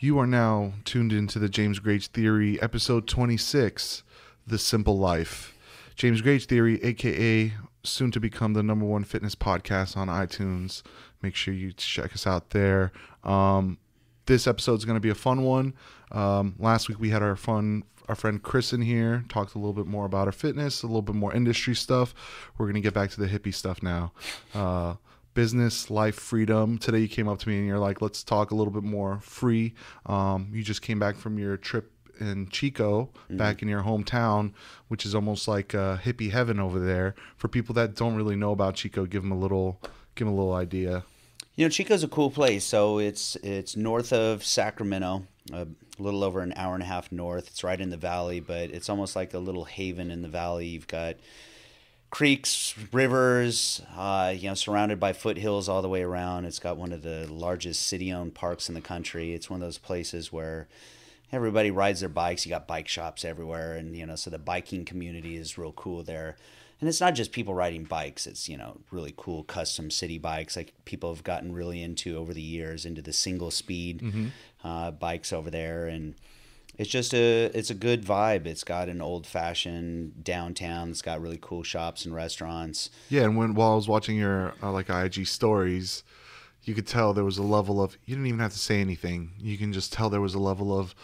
You are now tuned into the James Grage Theory, episode 26, The Simple Life. James Grage Theory, aka soon to become the number one fitness podcast on iTunes. Make sure you check us out there. Um, this episode is going to be a fun one. Um, last week we had our fun, our friend Chris in here, talked a little bit more about our fitness, a little bit more industry stuff. We're going to get back to the hippie stuff now. Uh, business, life, freedom. Today you came up to me and you're like, let's talk a little bit more free. Um, you just came back from your trip in Chico, mm-hmm. back in your hometown, which is almost like uh, hippie heaven over there. For people that don't really know about Chico, give them a little, give them a little idea. You know, Chico's a cool place. So it's it's north of Sacramento, a little over an hour and a half north. It's right in the valley, but it's almost like a little haven in the valley. You've got creeks, rivers, uh, you know, surrounded by foothills all the way around. It's got one of the largest city-owned parks in the country. It's one of those places where everybody rides their bikes. You got bike shops everywhere, and you know, so the biking community is real cool there. And it's not just people riding bikes. It's you know really cool custom city bikes like people have gotten really into over the years into the single speed mm-hmm. uh, bikes over there and it's just a it's a good vibe. It's got an old fashioned downtown. It's got really cool shops and restaurants. Yeah, and when while I was watching your uh, like IG stories, you could tell there was a level of you didn't even have to say anything. You can just tell there was a level of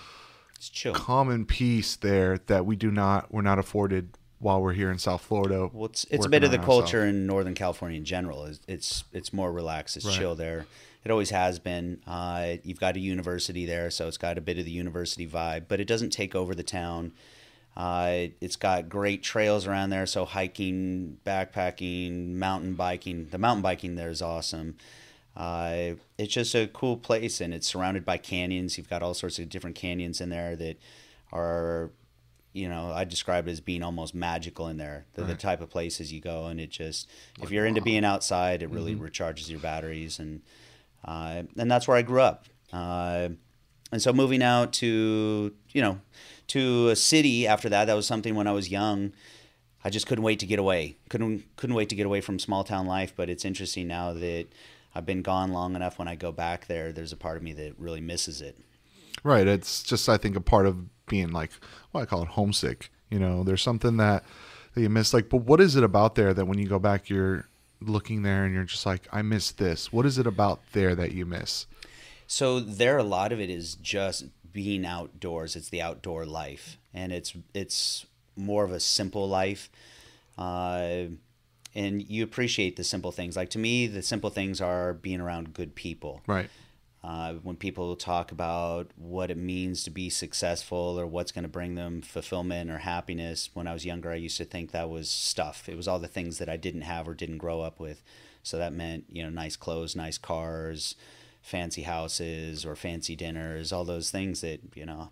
it's chill, common peace there that we do not we're not afforded while we're here in South Florida. Well, it's it's a bit of the culture in Northern California in general. It's it's, it's more relaxed. It's right. chill there. It always has been. Uh, you've got a university there, so it's got a bit of the university vibe, but it doesn't take over the town. Uh, it's got great trails around there, so hiking, backpacking, mountain biking. The mountain biking there is awesome. Uh, it's just a cool place, and it's surrounded by canyons. You've got all sorts of different canyons in there that are, you know, I describe it as being almost magical in there. They're right. the type of places you go, and it just, if you're into being outside, it really mm-hmm. recharges your batteries and and that's where I grew up. Uh, and so moving out to you know to a city after that, that was something when I was young. I just couldn't wait to get away. Couldn't couldn't wait to get away from small town life. But it's interesting now that I've been gone long enough. When I go back there, there's a part of me that really misses it. Right. It's just I think a part of being like what I call it homesick. You know, there's something that that you miss. Like, but what is it about there that when you go back, you're looking there and you're just like, I miss this? What is it about there that you miss? So there, a lot of it is just being outdoors. It's the outdoor life, and it's it's more of a simple life. Uh, and you appreciate the simple things. Like to me, the simple things are being around good people. Right. Uh, when people talk about what it means to be successful or what's going to bring them fulfillment or happiness, when I was younger, I used to think that was stuff. It was all the things that I didn't have or didn't grow up with. So that meant, you know, nice clothes, nice cars, fancy houses, or fancy dinners, all those things that, you know,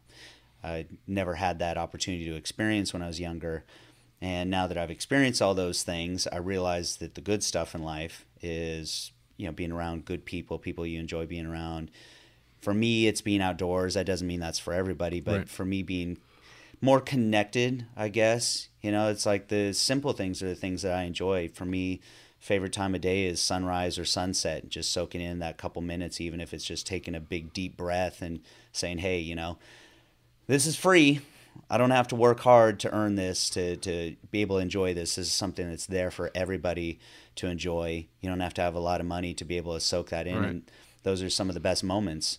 I never had that opportunity to experience when I was younger. And now that I've experienced all those things, I realize that the good stuff in life is you know being around good people, people you enjoy being around. For me, it's being outdoors. That doesn't mean that's for everybody, but right. for me, being more connected, I guess. You know, it's like the simple things are the things that I enjoy. For me, favorite time of day is sunrise or sunset. Just soaking in that couple minutes, even if it's just taking a big deep breath and saying, "Hey, you know, this is free. I don't have to work hard to earn this to to be able to enjoy this. This is something that's there for everybody to enjoy. You don't have to have a lot of money to be able to soak that in. Right. And those are some of the best moments.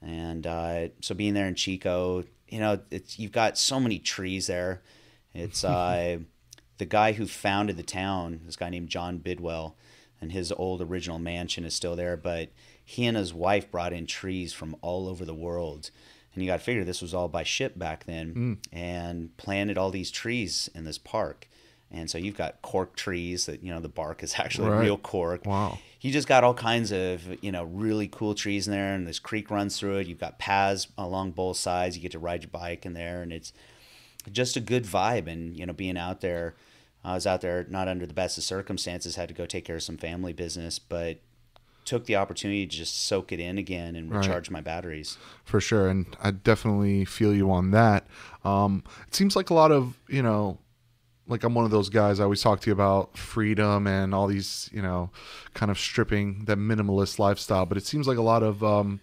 And uh, so being there in Chico, you know, it's you've got so many trees there. It's uh, the guy who founded the town, this guy named John Bidwell, and his old original mansion is still there. But he and his wife brought in trees from all over the world. And you got to figure this was all by ship back then, mm. and planted all these trees in this park. And so you've got cork trees that, you know, the bark is actually right. real cork. Wow. You just got all kinds of, you know, really cool trees in there and this creek runs through it. You've got paths along both sides. You get to ride your bike in there and it's just a good vibe. And, you know, being out there, I was out there not under the best of circumstances, had to go take care of some family business, but took the opportunity to just soak it in again and recharge right. my batteries. For sure. And I definitely feel you on that. Um, it seems like a lot of, you know, like I'm one of those guys I always talk to you about freedom and all these, you know, kind of stripping that minimalist lifestyle. But it seems like a lot of um,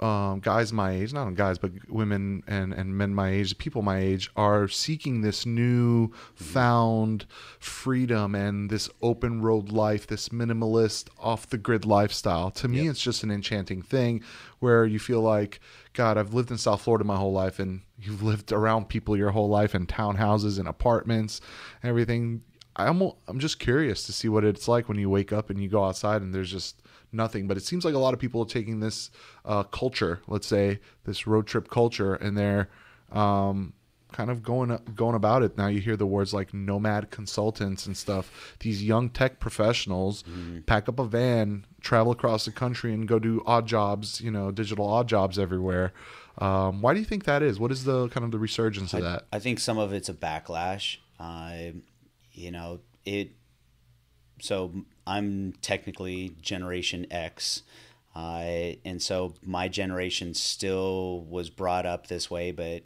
um, guys my age, not guys, but women and, and men my age, people my age, are seeking this new found freedom and this open road life, this minimalist, off the grid lifestyle. To me, Yep. it's just an enchanting thing where you feel like, God, I've lived in South Florida my whole life, and you've lived around people your whole life in townhouses and apartments, and everything. I'm, I'm just curious to see what it's like when you wake up and you go outside and there's just nothing. But it seems like a lot of people are taking this uh, culture, let's say this road trip culture, and they're um, kind of going going about it. Now you hear the words like nomad consultants and stuff. These young tech professionals pack up a van, travel across the country, and go do odd jobs. You know, digital odd jobs everywhere. Um, why do you think that is? What is the kind of the resurgence of that? I think some of it's a backlash. Uh, you know, it. So I'm technically Generation X, uh, and so my generation still was brought up this way. But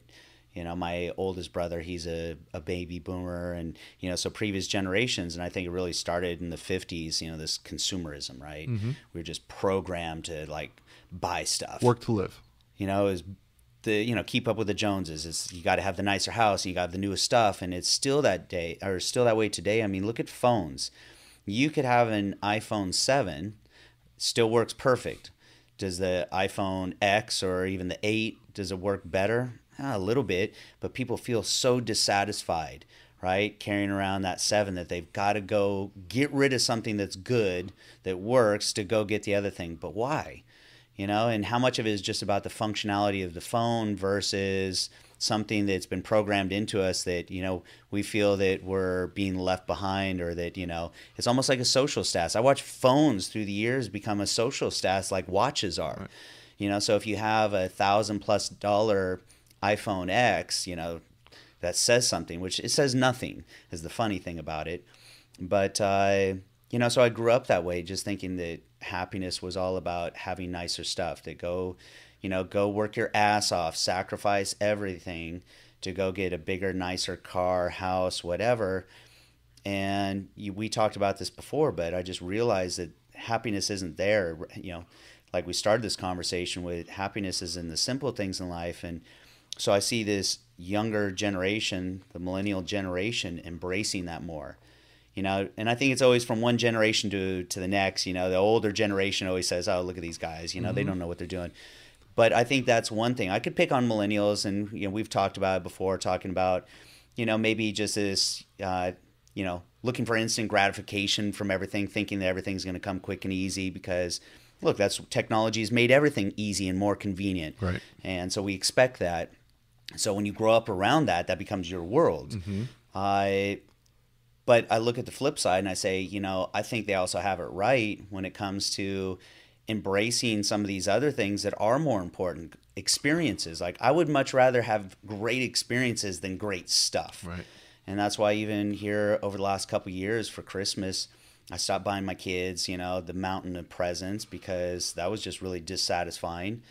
you know, my oldest brother, he's a, a baby boomer, and you know, so previous generations, and I think it really started in the '50s. You know, this consumerism, right? We were just programmed to like buy stuff Work to live. you know, is the you know keep up with the Joneses. It's you got to have the nicer house, and you got the newest stuff, and it's still that day or still that way today. I mean, look at phones. You could have an iPhone seven, still works perfect. Does the iPhone X or even the eight does it work better? Ah, a little bit, but people feel so dissatisfied, right? Carrying around that seven that they've got to go get rid of something that's good that works to go get the other thing. But why? you know and how much of it is just about the functionality of the phone versus something that's been programmed into us that you know we feel that we're being left behind or that you know it's almost like a social status i watch phones through the years become a social status like watches are. You know so if you have a thousand plus dollar iphone x you know that says something which it says nothing is the funny thing about it. But uh, you know so i grew up that way just thinking that happiness was all about having nicer stuff to go you know go work your ass off sacrifice everything to go get a bigger nicer car house whatever. And you, we talked about this before but i just realized that happiness isn't there you know like we started this conversation with happiness is in the simple things in life. And so i see this younger generation the millennial generation embracing that more you know and i think it's always from one generation to to the next you know the older generation always says oh look at these guys you know they mm-hmm. don't know what they're doing but i think that's one thing. I could pick on millennials and you know we've talked about it before talking about you know maybe just this uh, you know looking for instant gratification from everything thinking that everything's going to come quick and easy because look that's technology has made everything easy and more convenient. Right. and so we expect that. So when you grow up around that that becomes your world. I but I look at the flip side and I say, you know, I think they also have it right when it comes to embracing some of these other things that are more important experiences. Like I would much rather have great experiences than great stuff. Right. And that's why even here over the last couple of years for Christmas, I stopped buying my kids, you know, the mountain of presents because that was just really dissatisfying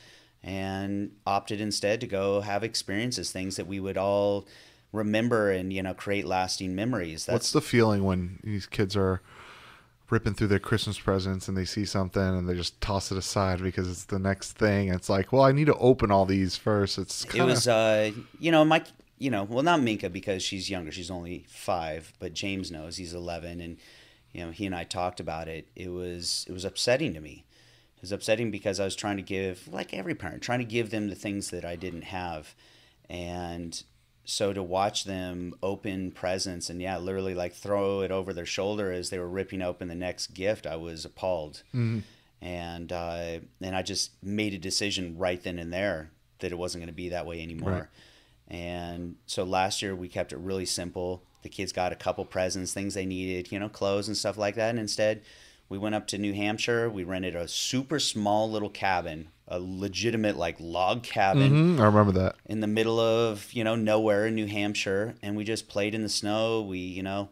and opted instead to go have experiences, things that we would all remember and, you know, create lasting memories. That's What's the feeling when these kids are ripping through their Christmas presents and they see something and they just toss it aside because it's the next thing? It's like, well, I need to open all these first. It's it was uh you know my you know well not minka because she's younger. She's only five but james knows. He's 11 and you know he and i talked about it. It was it was upsetting to me. It was upsetting because i was trying to give like every parent trying to give them the things that i didn't have. And so to watch them open presents and yeah literally like throw it over their shoulder as they were ripping open the next gift i was appalled and uh, and I just made a decision right then and there that it wasn't going to be that way anymore. Right. And so last year we kept it really simple. The kids got a couple presents, things they needed, you know, clothes and stuff like that. And instead, we went up to New Hampshire. We rented a super small little cabin, a legitimate like log cabin Mhm, I remember that. in the middle of you know nowhere in New Hampshire, and we just played in the snow. We you know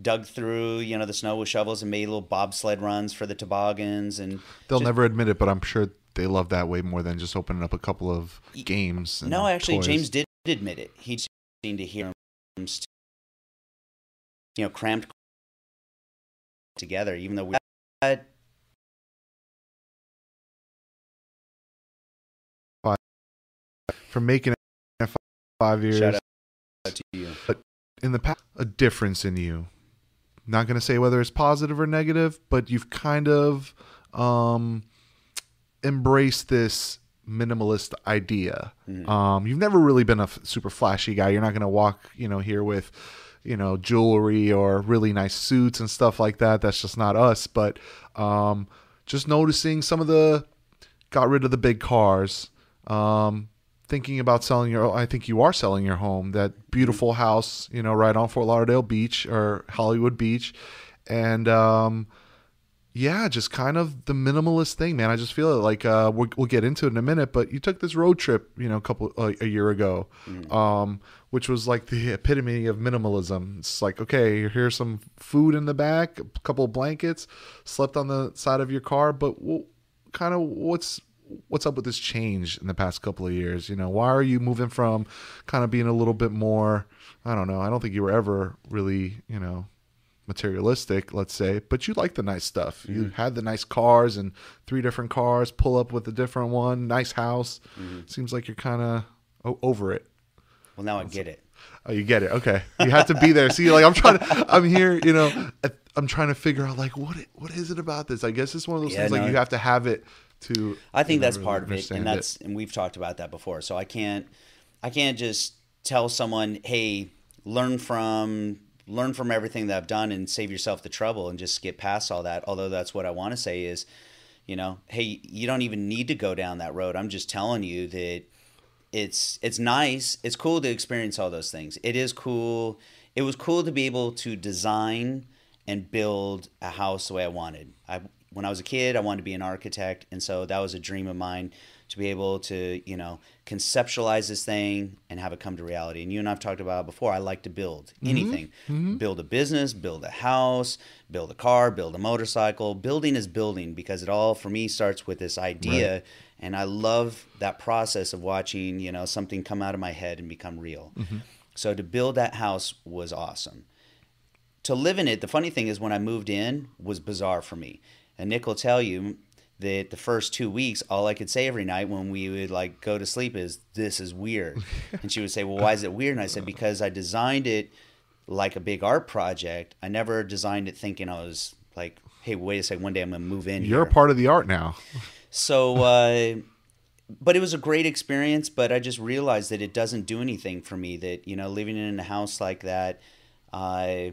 dug through you know the snow with shovels and made little bobsled runs for the toboggans and They'll just- never admit it, but I'm sure they love that way more than just opening up a couple of games. and No, actually, toys. James did admit it. He seemed to hear him, you know, cramped together, even though we had for making it five years. Shout out to you. in the past a difference in you. Not going to say whether it's positive or negative, but you've kind of um, embraced this minimalist idea. Mhm. Um, you've never really been a f- super flashy guy. You're not going to walk, you know, here with, you know, jewelry or really nice suits and stuff like that. That's just not us. But um, just noticing some of the got rid of the big cars. Um, thinking about selling your I think you are selling your home, that beautiful house, you know, right on Fort Lauderdale Beach or Hollywood Beach. And um yeah, just kind of the minimalist thing, man. I just feel it like uh we'll, we'll get into it in a minute, but you took this road trip, you know, a couple uh, a year ago. Um which was like the epitome of minimalism. It's like, okay, here's some food in the back, a couple of blankets, slept on the side of your car, but w- kind of what's what's up with this change in the past couple of years? You know, why are you moving from kind of being a little bit more, I don't know, I don't think you were ever really, you know, materialistic, let's say, but you like the nice stuff. You mm-hmm. had the nice cars and three different cars, pull up with a different one, nice house. Mm-hmm. Seems like you're kind of o- over it. Well, now I get it. Oh, you get it. Okay. You have to be there. See, like I'm trying to, I'm here, you know, I'm trying to figure out like, what, what is it about this? I guess it's one of those Yeah, things like you have to have it to, I think that's really part of it, and that's and we've talked about that before. So I can't I can't just tell someone, "Hey, learn from learn from everything that I've done and save yourself the trouble and just get past all that." Although that's what I want to say is, you know, hey, you don't even need to go down that road. I'm just telling you that it's it's nice. It's cool to experience all those things. It is cool. It was cool to be able to design and build a house the way I wanted. I when I was a kid, I wanted to be an architect, and so that was a dream of mine to be able to, you know, conceptualize this thing and have it come to reality. And you and I've talked about it before. I like to build mm-hmm. anything. Mm-hmm. Build a business, build a house, build a car, build a motorcycle. Building is building because it all for me starts with this idea and I love that process of watching, you know, something come out of my head and become real. Mm-hmm. So to build that house was awesome. To live in it, the funny thing is when I moved in was bizarre for me. And Nick will tell you that the first two weeks, all I could say every night when we would like go to sleep is, "This is weird," and she would say, "Well, why is it weird?" And I said, "Because I designed it like a big art project. I never designed it thinking I was like, hey, wait a second, one day I'm gonna move in." You're here. a part of the art now. So, uh, but it was a great experience. But I just realized that it doesn't do anything for me. That you know, living in a house like that, uh,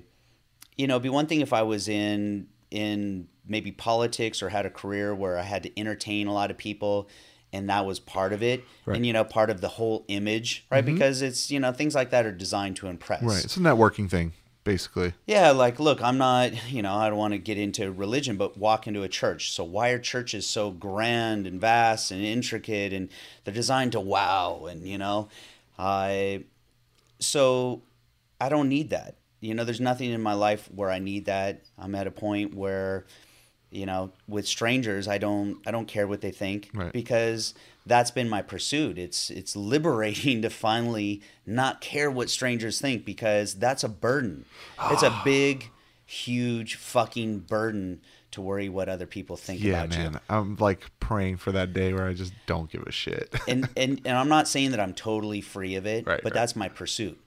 you know, it'd be one thing if I was in in maybe politics or had a career where I had to entertain a lot of people. And that was part of it, Right. and you know, part of the whole image, right? Mm-hmm. Because it's you know things like that are designed to impress, Right. It's a networking thing, basically. yeah, like, look, I'm not, you know, I don't want to get into religion, but walk into a church. So, why are churches so grand and vast and intricate and they're designed to wow? And, you know, I, so I don't need that. You know, there's nothing in my life where I need that. I'm at a point where, you know, with strangers, I don't, I don't care what they think Right. because that's been my pursuit. It's, it's liberating to finally not care what strangers think because that's a burden. It's a ah. big, huge fucking burden to worry what other people think Yeah, about man. you. I'm like praying for that day where I just don't give a shit. And, and and I'm not saying that I'm totally free of it, Right, but right. that's my pursuit.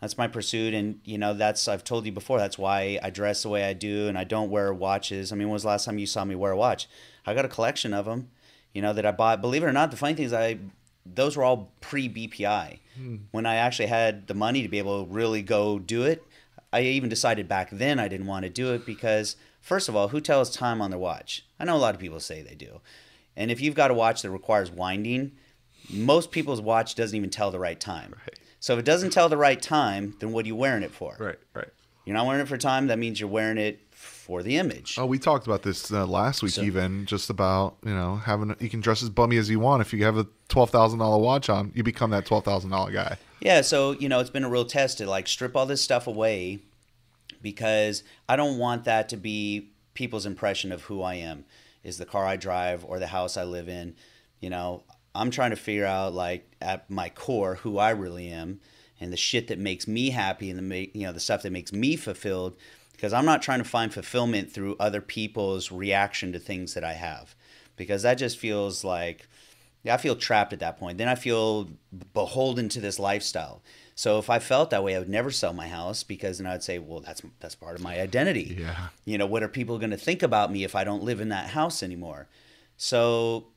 That's my pursuit, and you know that's I've told you before. That's why I dress the way I do, and I don't wear watches. I mean, when was the last time you saw me wear a watch? I got a collection of them, you know, that I bought. Believe it or not, the funny thing is, I those were all pre BPI. Hmm. When I actually had the money to be able to really go do it, I even decided back then I didn't want to do it because, first of all, who tells time on their watch? I know a lot of people say they do, and if you've got a watch that requires winding, most people's watch doesn't even tell the right time. Right. So if it doesn't tell the right time, then what are you wearing it for? right, right. You're not wearing it for time. That means you're wearing it for the image. Oh, we talked about this uh, last week, So- even just about you know having you can dress as bummy as you want. If you have a twelve thousand dollar watch on, you become that twelve thousand dollar guy. Yeah, so you know, it's been a real test to like strip all this stuff away because I don't want that to be people's impression of who I am. Is the car I drive or the house I live in? You know, I'm trying to figure out like at my core who I really am and the shit that makes me happy and the you know the stuff that makes me fulfilled because I'm not trying to find fulfillment through other people's reaction to things that I have because that just feels like I feel trapped at that point. Then I feel beholden to this lifestyle. So if I felt that way, I would never sell my house because then I'd say, well, that's that's part of my identity. Yeah. You know, what are people going to think about me if I don't live in that house anymore? So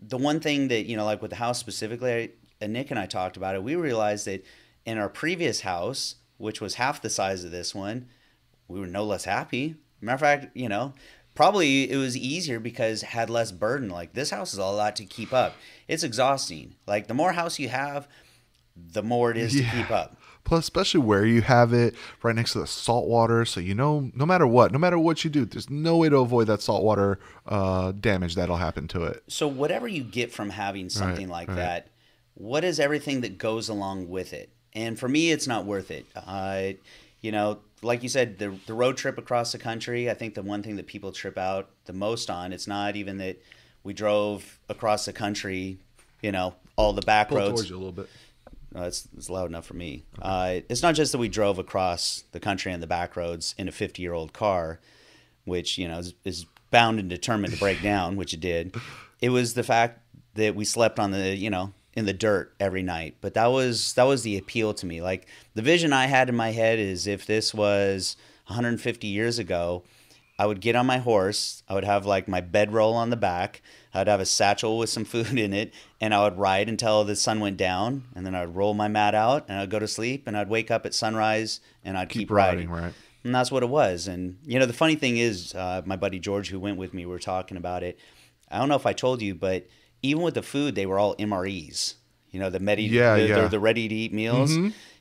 the one thing that you know, like with the house specifically, and uh, Nick and I talked about it. We realized that in our previous house, which was half the size of this one, we were no less happy. Matter of fact, you know, probably it was easier because had less burden. Like this house is a lot to keep up. It's exhausting. Like the more house you have, the more it is Yeah. to keep up. Plus, especially where you have it right next to the salt water, so you know, no matter what, no matter what you do, there's no way to avoid that saltwater uh, damage that'll happen to it. So whatever you get from having something like right. that, what is everything that goes along with it? And for me, it's not worth it. Uh, you know, like you said, the the road trip across the country. I think the one thing that people trip out the most on. It's not even that we drove across the country. You know, all the back Pull roads. towards you a little bit. No, it's, it's loud enough for me. Uh, it's not just that we drove across the country on the back roads in a 50 year old car, which, you know, is, is bound and determined to break down, which it did. It was the fact that we slept on the, you know, in the dirt every night. But that was that was the appeal to me. Like the vision I had in my head is if this was 150 years ago, I would get on my horse. I would have like my bedroll on the back. I'd have a satchel with some food in it, and I would ride until the sun went down, and then I'd roll my mat out, and I'd go to sleep, and I'd wake up at sunrise, and I'd keep, riding. right? And that's what it was. And you know, the funny thing is, uh, my buddy George, who went with me, we were talking about it. I don't know if I told you, but even with the food, they were all MREs. You know, the medi, Yeah, the, yeah. the, the ready to eat meals.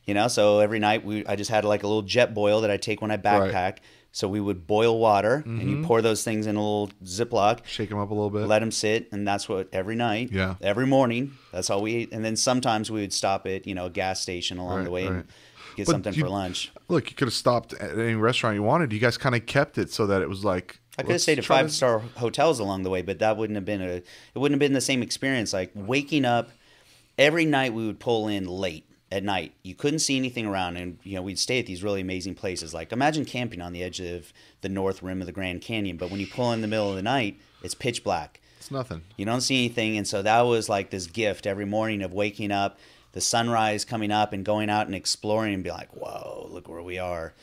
You know, so every night we, I just had like a little Jetboil that I take when I backpack. So we would boil water, and you mm-hmm. pour those things in a little Ziploc, Shake them up a little bit. let them sit, and that's what every night, Yeah. every morning. That's all we ate. And then sometimes we would stop at you know a gas station along Right, the way right. and get But something you- for lunch. Look, you could have stopped at any restaurant you wanted. You guys kind of kept it so that it was like. I could have stayed at five star hotels along the way, but that wouldn't have been a it wouldn't have been the same experience. Like waking up every night, we would pull in late at night. You couldn't see anything around, and you know we'd stay at these really amazing places. Like imagine camping on the edge of the north rim of the Grand Canyon, but when you pull in the middle of the night, it's pitch black. It's nothing. You don't see anything, and so that was like this gift every morning of waking up, the sunrise coming up, and going out and exploring, and be like, "Whoa, look where we are."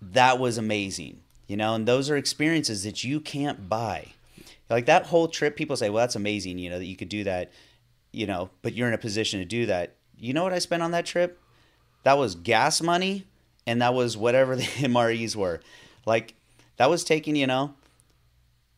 That was amazing, you know. And those are experiences that you can't buy. Like that whole trip, people say, "Well, that's amazing," you know, that you could do that, you know, but you're in a position to do that. You know what I spent on that trip? That was gas money, and that was whatever the MREs were. Like that was taking, you know,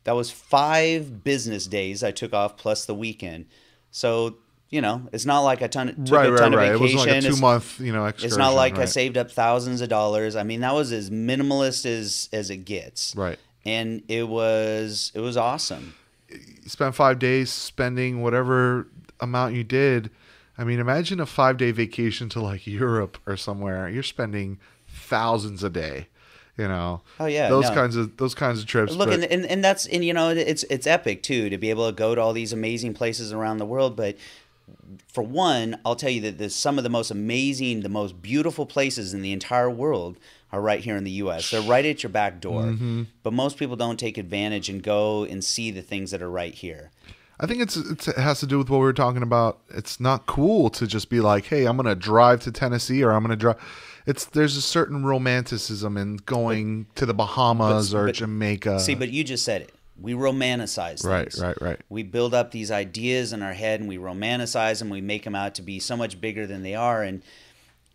that was five business days I took off plus the weekend. So you know, it's not like I ton, took right, a right, ton right. of It vacation. was like a two It's- month, you know, excursion. it's not like I saved up thousands of dollars. I mean, that was as minimalist as as it gets. Right. And it was it was awesome. You spent five days spending whatever amount you did. I mean, imagine a five day vacation to like Europe or somewhere. You're spending thousands a day. You know. Oh, yeah, Those no. kinds of those kinds of trips. Look, but- and, and and that's and you know it's it's epic too to be able to go to all these amazing places around the world. But for one, I'll tell you that there's some of the most amazing, the most beautiful places in the entire world are right here in the U.S. They're right at your back door. Mm-hmm. But most people don't take advantage and go and see the things that are right here. I think it's, it's it has to do with what we were talking about. It's not cool to just be like, "Hey, I'm going to drive to Tennessee or I'm going to drive." It's there's a certain romanticism in going to the Bahamas but- or but- Jamaica. See, but you just said it. We romanticize right, things. right, right. We build up these ideas in our head and we romanticize them. We make them out to be so much bigger than they are. And,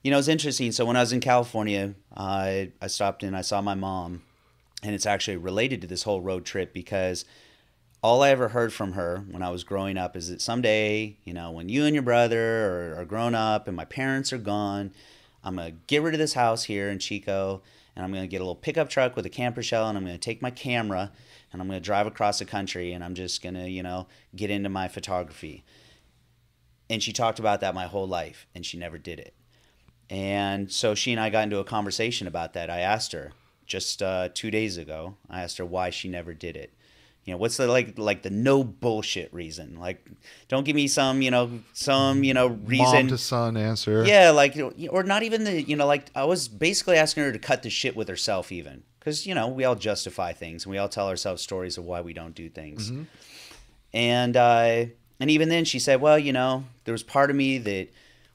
you know, it's interesting. So when I was in California, I, I stopped in, I saw my mom, and it's actually related to this whole road trip because all I ever heard from her when I was growing up is that someday, you know, when you and your brother are, are grown up and my parents are gone, I'm going to get rid of this house here in Chico and I'm going to get a little pickup truck with a camper shell and I'm going to take my camera and I'm going to drive across the country and I'm just going to, you know, get into my photography. And she talked about that my whole life and she never did it. And so she and I got into a conversation about that. I asked her just uh, two days ago. I asked her why she never did it. You know, what's the like like the no bullshit reason? Like, don't give me some you know some you know reason. Mom to son answer. Yeah, like or not even the you know like I was basically asking her to cut the shit with herself even because you know we all justify things and we all tell ourselves stories of why we don't do things. And uh, and even then, she said, "Well, you know, there was part of me that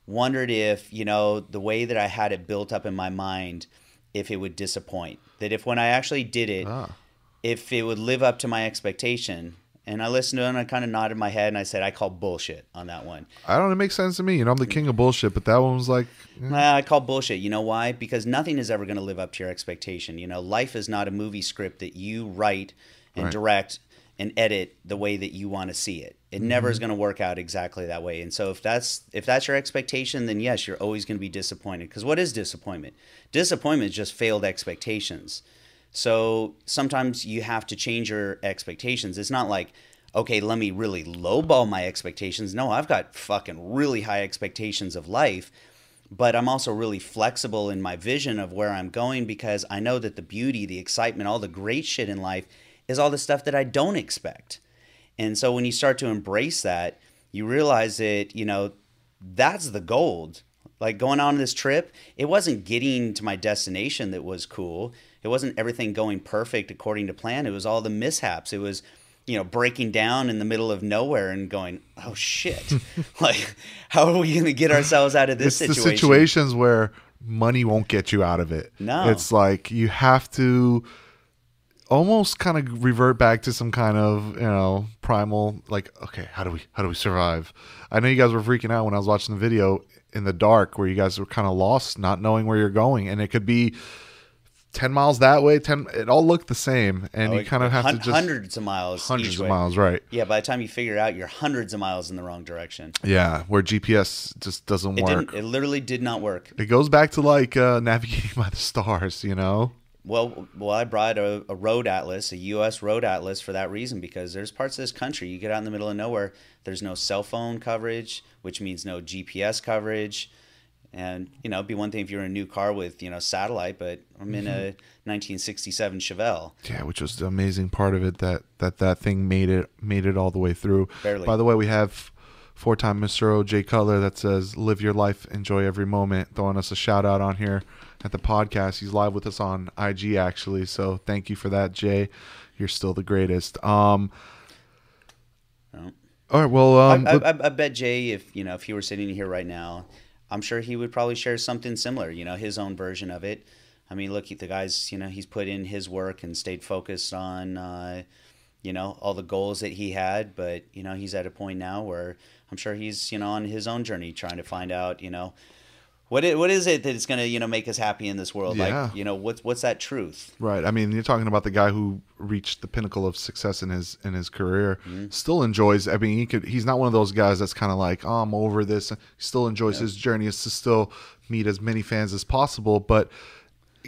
wondered if you know the way that I had it built up in my mind, if it would disappoint. That if when I actually did it, Ah. If it would live up to my expectation." And I listened to it and I kind of nodded my head and I said, I call bullshit on that one. I don't know. It makes sense to me. You know, I'm the king of bullshit, but that one was like, eh, I call bullshit. You know why? Because nothing is ever going to live up to your expectation. You know, life is not a movie script that you write and Right. direct and edit the way that you want to see it. It never Mm-hmm. is going to work out exactly that way. And so if that's if that's your expectation, then yes, you're always going to be disappointed. Because what is disappointment? Disappointment is just failed expectations. So sometimes you have to change your expectations. It's not like, okay, let me really lowball my expectations. No, I've got fucking really high expectations of life, but I'm also really flexible in my vision of where I'm going because I know that the beauty, the excitement, all the great shit in life is all the stuff that I don't expect. And so when you start to embrace that, you realize that, you know, that's the gold. Like going on this trip, it wasn't getting to my destination that was cool. It wasn't everything going perfect according to plan. It was all the mishaps. It was, you know, breaking down in the middle of nowhere and going, oh shit. like, how are we going to get ourselves out of this it's situation? the situations where money won't get you out of it. No. It's like you have to almost kind of revert back to some kind of, you know, primal like, okay, how do we how do we survive? I know you guys were freaking out when I was watching the video in the dark where you guys were kind of lost, not knowing where you're going and it could be 10 miles that way, 10 it all looked the same and Oh, you kind of have to just hundreds of miles. hundreds each of miles, right? Yeah, by the time you figure it out, you're hundreds of miles in the wrong direction. Yeah, where GPS just doesn't It work. It literally did not work. It goes back to like uh, navigating by the stars, you know? Well, well, I brought a, a road atlas, a U.S. road atlas, for that reason because there's parts of this country you get out in the middle of nowhere. There's no cell phone coverage, which means no GPS coverage, and you know, it'd be one thing if you're in a new car with you know satellite, but I'm in a 1967 Chevelle. Yeah, which was the amazing part of it that that that thing made it made it all the way through. Barely. By the way, we have four-time Mr. O Jay Cutler that says "Live your life, enjoy every moment," throwing us a shout out on here at the podcast. He's live with us on IG actually, so thank you for that, Jay. You're still the greatest. Um, No. all right, well, um, I, I, I bet Jay, if you know, if he were sitting here right now, I'm sure he would probably share something similar. You know, his own version of it. I mean, look, the guy's, you know, he's put in his work and stayed focused on, uh, you know, all the goals that he had. But you know, he's at a point now where I'm sure he's, you know, on his own journey trying to find out, you know, what it, what is it that's gonna, you know, make us happy in this world? Yeah. Like, you know, what's what's that truth? Right. I mean, you're talking about the guy who reached the pinnacle of success in his in his career. Mm-hmm. Still enjoys. I mean, he could. He's not one of those guys that's kind of like, oh, I'm over this. He still enjoys his journey. Is to still meet as many fans as possible. But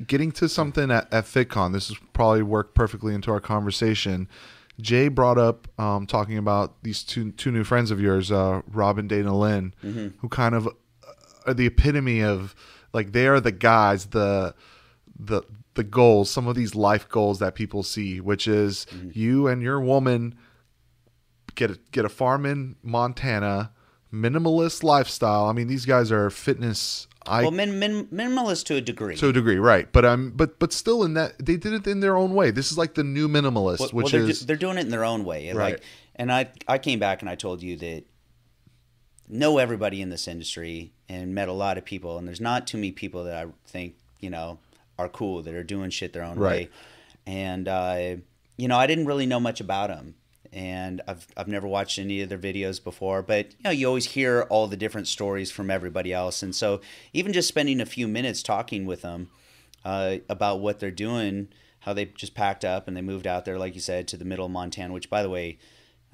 getting to something at, at FitCon, this is probably worked perfectly into our conversation. Jay brought up um, talking about these two two new friends of yours, uh, Rob and Dana Linn, Mm-hmm. who kind of are the epitome of like they are the guys, the the the goals, some of these life goals that people see, which is Mm-hmm. you and your woman get a, get a farm in Montana, minimalist lifestyle. I mean, these guys are fitness. I well, min, min, minimalist to a degree. to a degree, right? But um, but but still, in that they did it in their own way. This is like the new minimalist, Well, which well, they're, is do- they're doing it in their own way. And Right. Like, and I I came back and I told you that know everybody in this industry and met a lot of people, and there's not too many people that I think you know are cool that are doing shit their own Right. way. And uh, you know, I didn't really know much about them. And I've, I've never watched any of their videos before, but you know, you always hear all the different stories from everybody else. And so, even just spending a few minutes talking with them, uh, about what they're doing, how they just packed up and they moved out there, like you said, to the middle of Montana, which, by the way,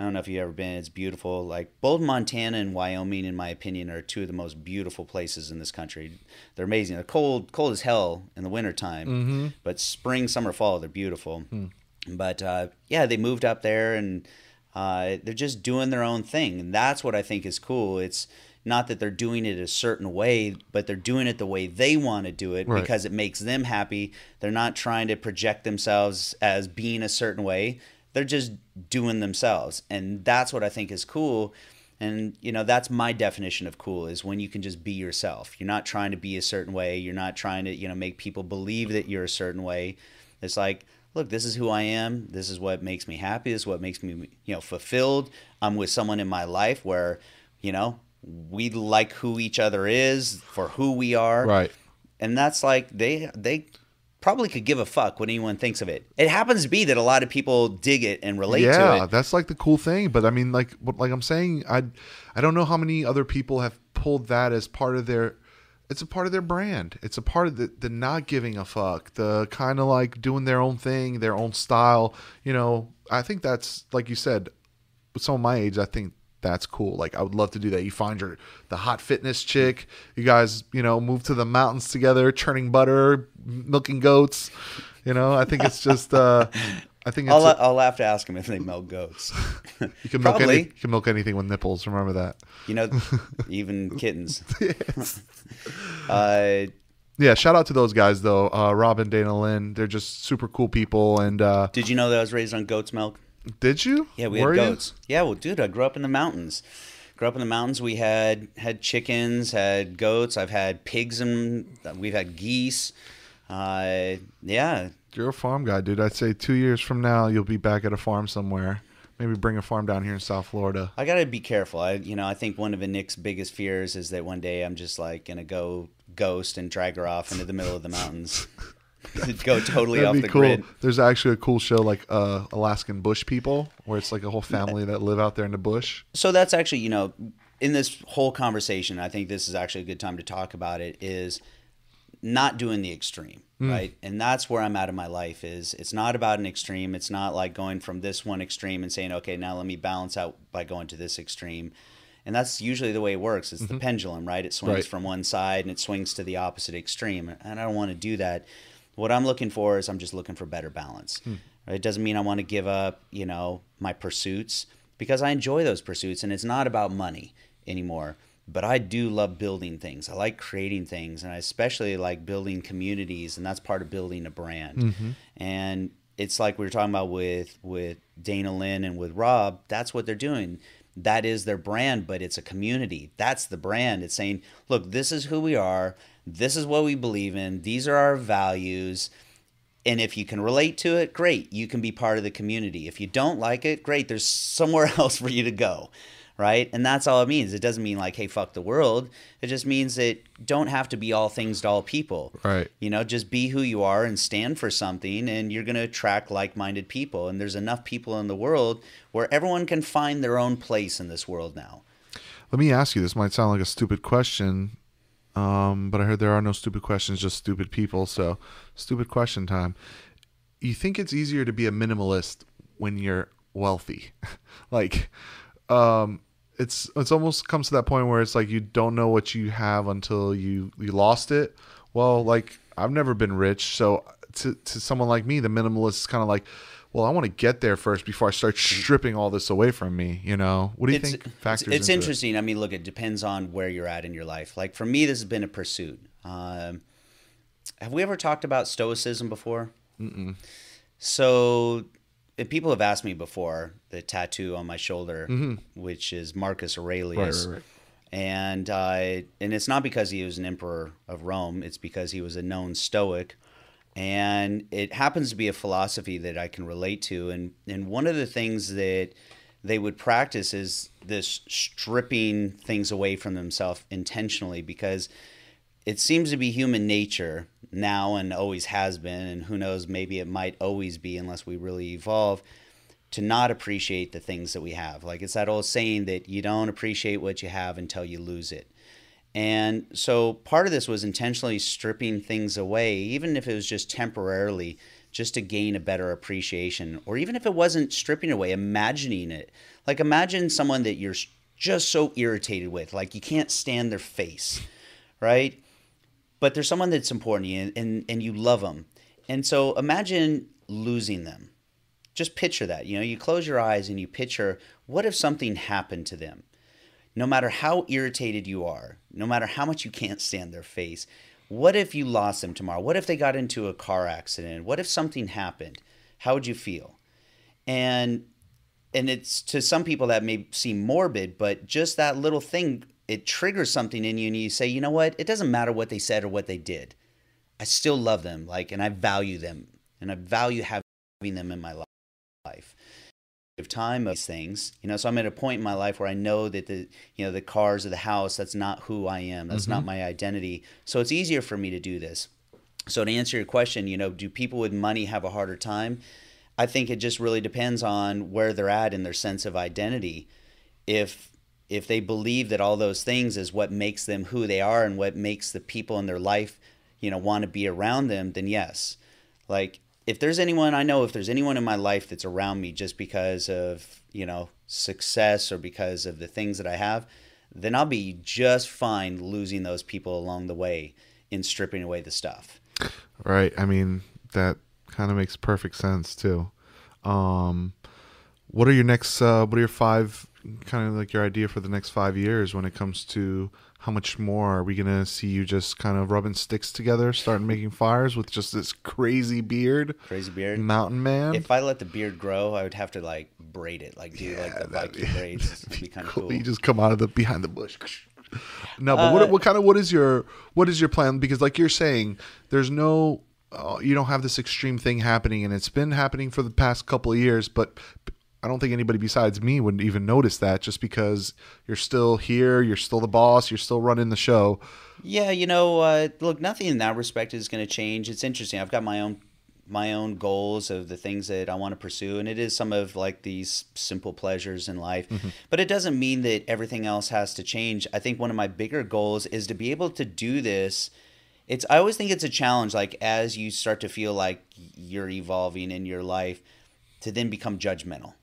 I don't know if you've ever been, it's beautiful. Like both Montana and Wyoming, in my opinion, are two of the most beautiful places in this country. They're amazing. They're cold, cold as hell in the wintertime, but spring, summer, fall, they're beautiful. But uh, yeah, they moved up there and uh, they're just doing their own thing. And that's what I think is cool. It's not that they're doing it a certain way, but they're doing it the way they want to do it Right. because it makes them happy. They're not trying to project themselves as being a certain way. They're just doing themselves. And that's what I think is cool. And you know, that's my definition of cool is when you can just be yourself. You're not trying to be a certain way. You're not trying to, you know, make people believe that you're a certain way. It's like look, this is who I am. This is what makes me happy. This is what makes me, you know, fulfilled. I'm with someone in my life where, you know, we like who each other is for who we are. Right. And that's like they they probably could give a fuck what anyone thinks of it. It happens to be that a lot of people dig it and relate to Yeah, that's like the cool thing. But I mean, like, what- like I'm saying, I, I don't know how many other people have pulled that as part of their. It's a part of their brand. It's a part of the, the not giving a fuck, the kind of like doing their own thing, their own style. You know, I think that's like you said. With some of my age, I think that's cool. Like I would love to do that. You find your the hot fitness chick. You guys, you know, move to the mountains together, churning butter, milking goats. You know, I think it's just. uh I think it's I'll, a- I'll have to ask them if they milk goats. you can milk any, you can milk anything with nipples. Remember that. You know, even kittens. uh, Yeah, shout out to those guys though. Uh, Rob and Dana Linn, they're just super cool people. And uh, did you know that I was raised on goat's milk? Did you? Yeah, we Were had you? goats. Yeah, well, dude, I grew up in the mountains. Grew up in the mountains. We had had chickens, had goats. I've had pigs, and we've had geese. Uh, yeah, You're a farm guy, dude. I'd say two years from now you'll be back at a farm somewhere. Maybe bring a farm down here in South Florida. I gotta be careful. I, you know, I think one of Nick's biggest fears is that one day I'm just like gonna go ghost and drag her off into the middle of the mountains, go totally That'd off be the cool. grid. There's actually a cool show like uh, Alaskan Bush People, where it's like a whole family that live out there in the bush. so that's actually you know in this whole conversation i think this is actually a good time to talk about it is not doing the extreme right? And that's where i'm at in my life is it's not about an extreme. It's not like going from this one extreme and saying okay now let me balance out by going to this extreme. And that's usually the way it works. It's the pendulum right? It swings Right. from one side and it swings to the opposite extreme. And i don't want to do that what i'm looking for is i'm just looking for better balance hmm. right? it doesn't mean i want to give up you know my pursuits because i enjoy those pursuits and it's not about money anymore but i do love building things. I like creating things and i especially like building communities and that's part of building a brand. Mm-hmm. And it's like we were talking about with with dana linn and with rob that's what they're doing. That is their brand but it's a community. That's the brand. It's saying look this is who we are this is what we believe in. These are our values. And if you can relate to it great. You can be part of the community. If you don't like it great. There's somewhere else for you to go right? And that's all it means. It doesn't mean like hey fuck the world. It just means that don't have to be all things to all people. Right. you know just be who you are and stand for something and you're going to attract like-minded people. And there's enough people in the world where everyone can find their own place in this world now. Let me ask you. This might sound like a stupid question, um, but I heard there are no stupid questions, just stupid people. So, stupid question time. You think it's easier to be a minimalist when you're wealthy? like, um, it's it's almost comes to that point where it's like you don't know what you have until you you lost it. Well, like I've never been rich, so to to someone like me, the minimalist is kind of like. Well, I want to get there first before I start stripping all this away from me. You know, what do you it's, think factors? It's, into it? interesting. I mean, look, it depends on where you're at in your life. Like for me, this has been a pursuit. Um, have we ever talked about stoicism before? Mm-mm. So, people have asked me before the tattoo on my shoulder, which is Marcus Aurelius. Mm-hmm. Right, right, right. And uh, and it's not because he was an emperor of Rome. It's because he was a known Stoic, and it happens to be a philosophy that I can relate to. And and one of the things that they would practice is this stripping things away from themselves intentionally because it seems to be human nature now and always has been, and who knows, maybe it might always be unless we really evolve to not appreciate the things that we have. Like it's that old saying that you don't appreciate what you have until you lose it. And so part of this was intentionally stripping things away, even if it was just temporarily, just to gain a better appreciation. Or even if it wasn't stripping away, imagining it. Like imagine someone that you're just so irritated with, like you can't stand their face, right? But there's someone that's important to you and, and, and you love them. And so imagine losing them just picture that. You know, you close your eyes and you picture what if something happened to them? No matter how irritated you are, no matter how much you can't stand their face, what if you lost them tomorrow? What if they got into a car accident? What if something happened? How would you feel? And and it's to some people that may seem morbid, but just that little thing it triggers something in you and you say, "You know what? It doesn't matter what they said or what they did. I still love them like and I value them and I value having them in my life of time of these things you know so i'm at a point in my life where i know that the you know the cars or the house that's not who i am that's not mm-hmm. my identity. So it's easier for me to do this. So to answer your question you know do people with money have a harder time? I think it just really depends on where they're at in their sense of identity. If if they believe that all those things is what makes them who they are and what makes the people in their life you know want to be around them then yes. Like if there's anyone I know if there's anyone in my life that's around me just because of you know success or because of the things that I have then I'll be just fine losing those people along the way in stripping away the stuff Right. I mean, that kind of makes perfect sense too. Um, what are your next? Uh, what are your five? Kind of like your idea for the next five years when it comes to how much more are we gonna see you just kind of rubbing sticks together, starting making fires with just this crazy beard, crazy beard mountain man? if I let the beard grow I would have to like braid it like do like the Viking braids it'd be kind of cool You just come out of the behind the bush. No, but what, Uh, what kind of what is your what is your plan? Because like you're saying, there's no uh, you don't have this extreme thing happening, and it's been happening for the past couple of years. But I don't think anybody besides me would even notice that, just because you're still here, you're still the boss, you're still running the show. Yeah, you know, uh, look, nothing in that respect is going to change. It's interesting. I've got my own my own goals of the things that I want to pursue, and it is some of like these simple pleasures in life. But it doesn't mean that everything else has to change. I think one of my bigger goals is to be able to do this. It's I always think it's a challenge, like as you start to feel like you're evolving in your life, to then become judgmental,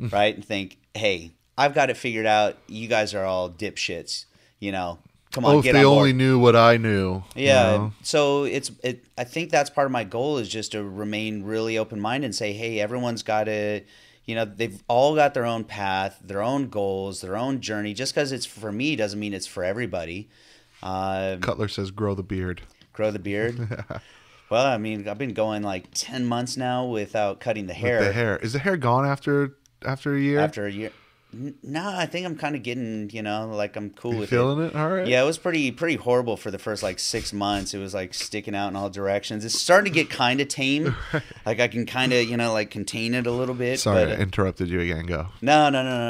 right? And think, hey, I've got it figured out. You guys are all dipshits. You know, come on, oh, if get they on only knew what I knew. you Yeah. know? So it's it. I think that's part of my goal is just to remain really open minded and say, hey, everyone's got to, you know, they've all got their own path, their own goals, their own journey. Just because it's for me doesn't mean it's for everybody. Um, Cutler says, "Grow the beard." grow the beard. well, I mean, I've been going like ten months now without cutting the hair. The hair is the hair gone after after a year. After a year. No, I think I'm kind of getting, you know, like I'm cool you with it. feeling it? All right. Yeah, it was pretty pretty horrible for the first like six months. It was like sticking out in all directions. It's starting to get kind of tame. like I can kind of you know like contain it a little bit. Sorry, but, I interrupted you again. Go. no, no, no, no,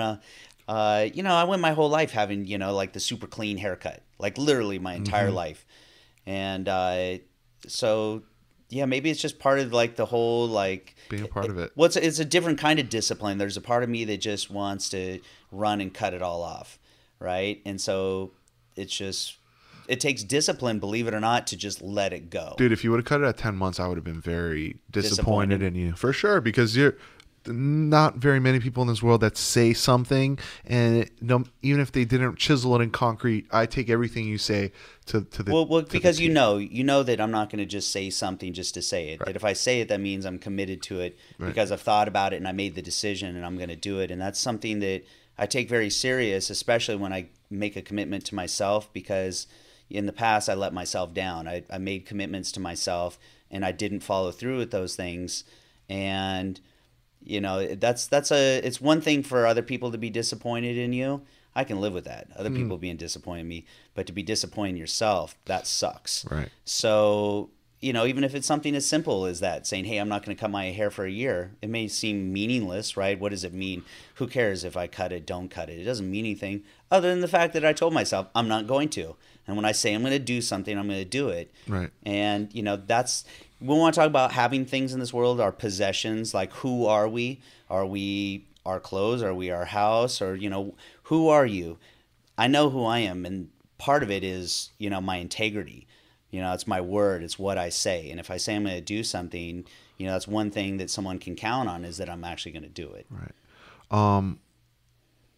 no. Uh, you know, I went my whole life having you know like the super clean haircut, like literally my entire Mm-hmm. life, and uh, so yeah, maybe it's just part of like the whole like Being a part of it. What's it's a different kind of discipline. There's a part of me that just wants to run and cut it all off, right? And so it's just it takes discipline, believe it or not, to just let it go. Dude, if you would have cut it at 10 months, I would have been very disappointed, Disappointed. in you. For sure, because you're not very many people in this world that say something and it, no, even if they didn't chisel it in concrete, I take everything you say to to the Well, well to the because you know, you know that I'm not going to just say something just to say it. That if I say it, that means I'm committed to it because I've thought about it and I made the decision and I'm going to do it. And that's something that I take very serious, especially when I make a commitment to myself because in the past I let myself down. I, I made commitments to myself and I didn't follow through with those things. And you know that's that's a it's one thing for other people to be disappointed in you. I can live with that. Other Hmm. people being disappointed in me but to be disappointed in yourself that sucks. Right. so you know even if it's something as simple as that saying hey i'm not going to cut my hair for a year it may seem meaningless right? What does it mean? Who cares if i cut it don't cut it? It doesn't mean anything other than the fact that i told myself i'm not going to. And when i say i'm going to do something i'm going to do it Right. and you know that's we want to talk about having things in this world our possessions like who are we? Are we our clothes? Are we our house? Or you know who are you? I know who i am and part of it is you know my integrity. You know it's my word it's what i say. And if i say i'm going to do something you know that's one thing that someone can count on is that i'm actually going to do it. Right. Um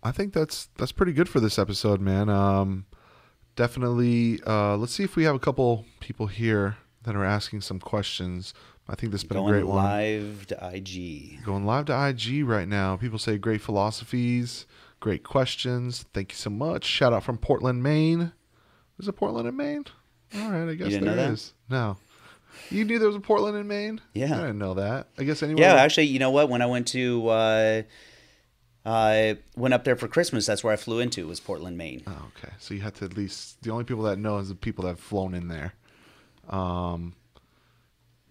I think that's that's pretty good for this episode, man. Um definitely uh let's see if we have a couple people here that are asking some questions. I think this has been a going great one. live to ig Going live to IG right now. People say great philosophies, great questions. Thank you so much. Shout out from Portland, Maine. Is it Portland in Maine? All right, I guess there is. No. You knew there was a Portland in Maine? Yeah. I didn't know that. I guess anyone. Yeah, actually, you know what? When I went to, uh, I went up there for Christmas. That's where I flew into was Portland, Maine. Oh, okay. So you have to at least the only people that know is the people that have flown in there. Um,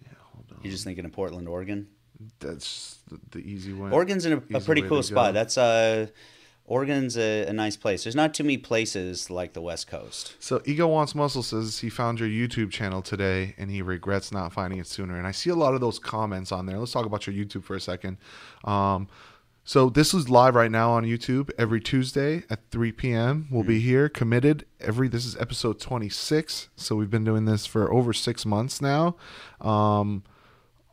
yeah, hold on. You're just thinking of Portland, Oregon. That's the, the easy one. Oregon's in a, a pretty cool spot. go. That's uh, Oregon's a, a nice place. There's not too many places like the West Coast. So Ego Wants Muscle says he found your YouTube channel today and he regrets not finding it sooner. And I see a lot of those comments on there. Let's talk about your YouTube for a second. Um, so this is live right now on YouTube every Tuesday at 3 p.m. We'll be here committed every. This is episode 26. So we've been doing this for over six months now. Um,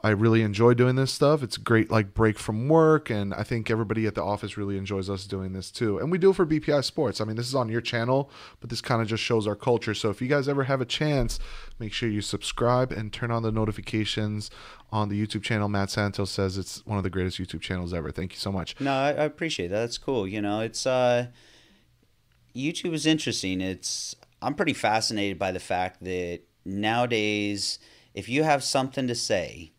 I really enjoy doing this stuff. It's great like break from work, and I think everybody at the office really enjoys us doing this too. And we do it for BPI Sports. I mean, this is on your channel, but this kind of just shows our culture. So if you guys ever have a chance, make sure you subscribe and turn on the notifications on the YouTube channel. Matt Santos says it's one of the greatest YouTube channels ever. Thank you so much. No, I, I appreciate that. That's cool. You know, it's uh, YouTube is interesting. It's I'm pretty fascinated by the fact that nowadays, if you have something to say,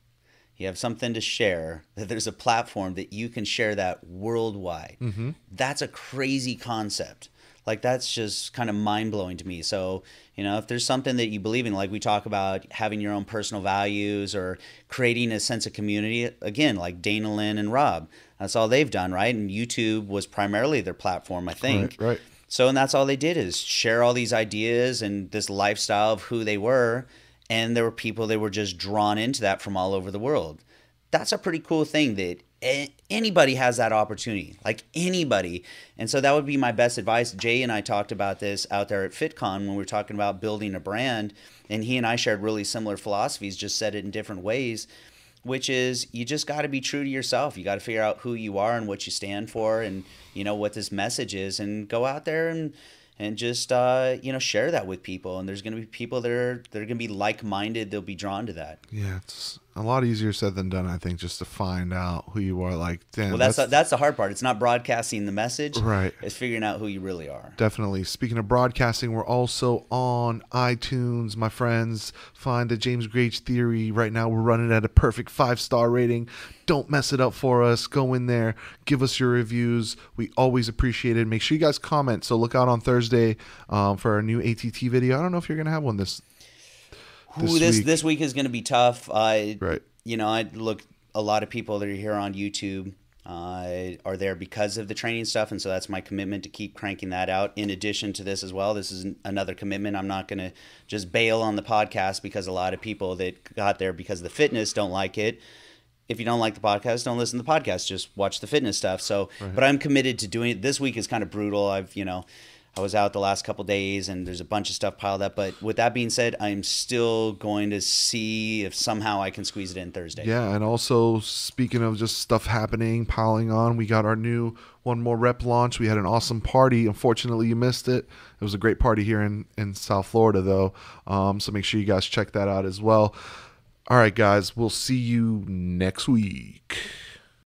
you have something to share, that there's a platform that you can share that worldwide. Mm-hmm. That's a crazy concept. Like that's just kind of mind blowing to me. So you know, if there's something that you believe in, like we talk about having your own personal values or creating a sense of community, again, like Dana Linn and Rob, that's all they've done, right? And YouTube was primarily their platform, I think. Right, right. So, and that's all they did is share all these ideas and this lifestyle of who they were. And there were people that were just drawn into that from all over the world. That's a pretty cool thing that anybody has that opportunity, like anybody. And so that would be my best advice. Jay and I talked about this out there at FitCon when we were talking about building a brand. And he and I shared really similar philosophies, just said it in different ways which is you just got to be true to yourself. You got to figure out who you are and what you stand for, and you know what this message is, and go out there and and just uh, you know share that with people. And there's going to be people that are are going to be like minded. They'll be drawn to that. Yeah, it's a lot easier said than done. I think just to find out who you are. Like, damn, Well, that's that's, the hard part. It's not broadcasting the message, Right. It's figuring out who you really are. Definitely. Speaking of broadcasting, we're also on iTunes, my friends. Find the James Grage Theory. Right now, we're running at a perfect five star rating. Don't mess it up for us. Go in there, give us your reviews. We always appreciate it. Make sure you guys comment. So look out on Thursday um, for our new ATT video. I don't know if you're gonna have one this. Ooh, this this week is going to be tough. I Right. You know, I look a lot of people that are here on YouTube uh, are there because of the training stuff, and so that's my commitment to keep cranking that out. In addition to this as well, this is another commitment. I'm not going to just bail on the podcast because a lot of people that got there because of the fitness don't like it. If you don't like the podcast, don't listen to the podcast. Just watch the fitness stuff. So, but I'm committed to doing it. This week is kind of brutal. I've, you know, I was out the last couple days and there's a bunch of stuff piled up. But with that being said, I'm still going to see if somehow I can squeeze it in Thursday. Yeah, and also speaking of just stuff happening, piling on, we got our new one more rep launch. We had an awesome party. Unfortunately, you missed it. It was a great party here in in South Florida, though. Um, so make sure you guys check that out as well. All right, guys, we'll see you next week.